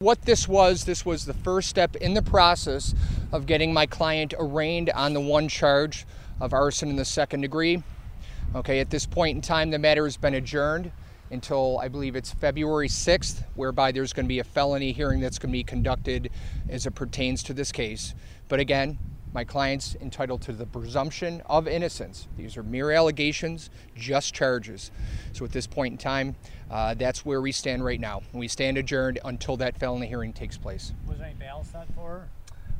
What this was, this was the first step in the process of getting my client arraigned on the one charge of arson in the second degree. Okay, at this point in time, the matter has been adjourned until I believe it's February 6th, whereby there's going to be a felony hearing that's going to be conducted as it pertains to this case. But again, my client's entitled to the presumption of innocence. These are mere allegations, just charges. So at this point in time, uh, that's where we stand right now. We stand adjourned until that felony hearing takes place. Was any bail set for her?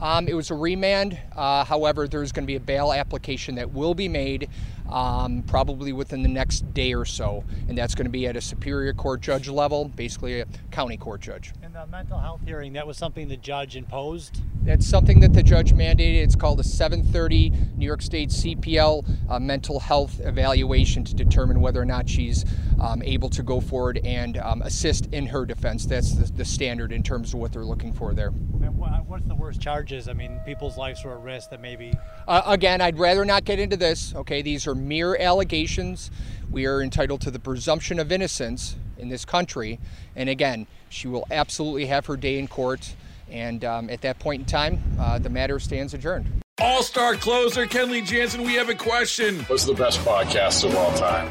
Um, it was a remand. Uh, however, there's going to be a bail application that will be made um, probably within the next day or so, and that's going to be at a superior court judge level, basically a county court judge. In the mental health hearing, that was something the judge imposed. That's something that the judge mandated. It's called a 730 New York State CPL uh, mental health evaluation to determine whether or not she's um, able to go forward and um, assist in her defense. That's the, the, standard in terms of what they're looking for there. And what's the worst charges? I mean, people's lives were at risk that maybe. Uh, again, I'd rather not get into this. Okay, these are mere allegations. We are entitled to the presumption of innocence in this country. And again, she will absolutely have her day in court. And um, at that point in time, uh, the matter stands adjourned. All star closer Kenley Jansen, we have a question. What's the best podcast of all time?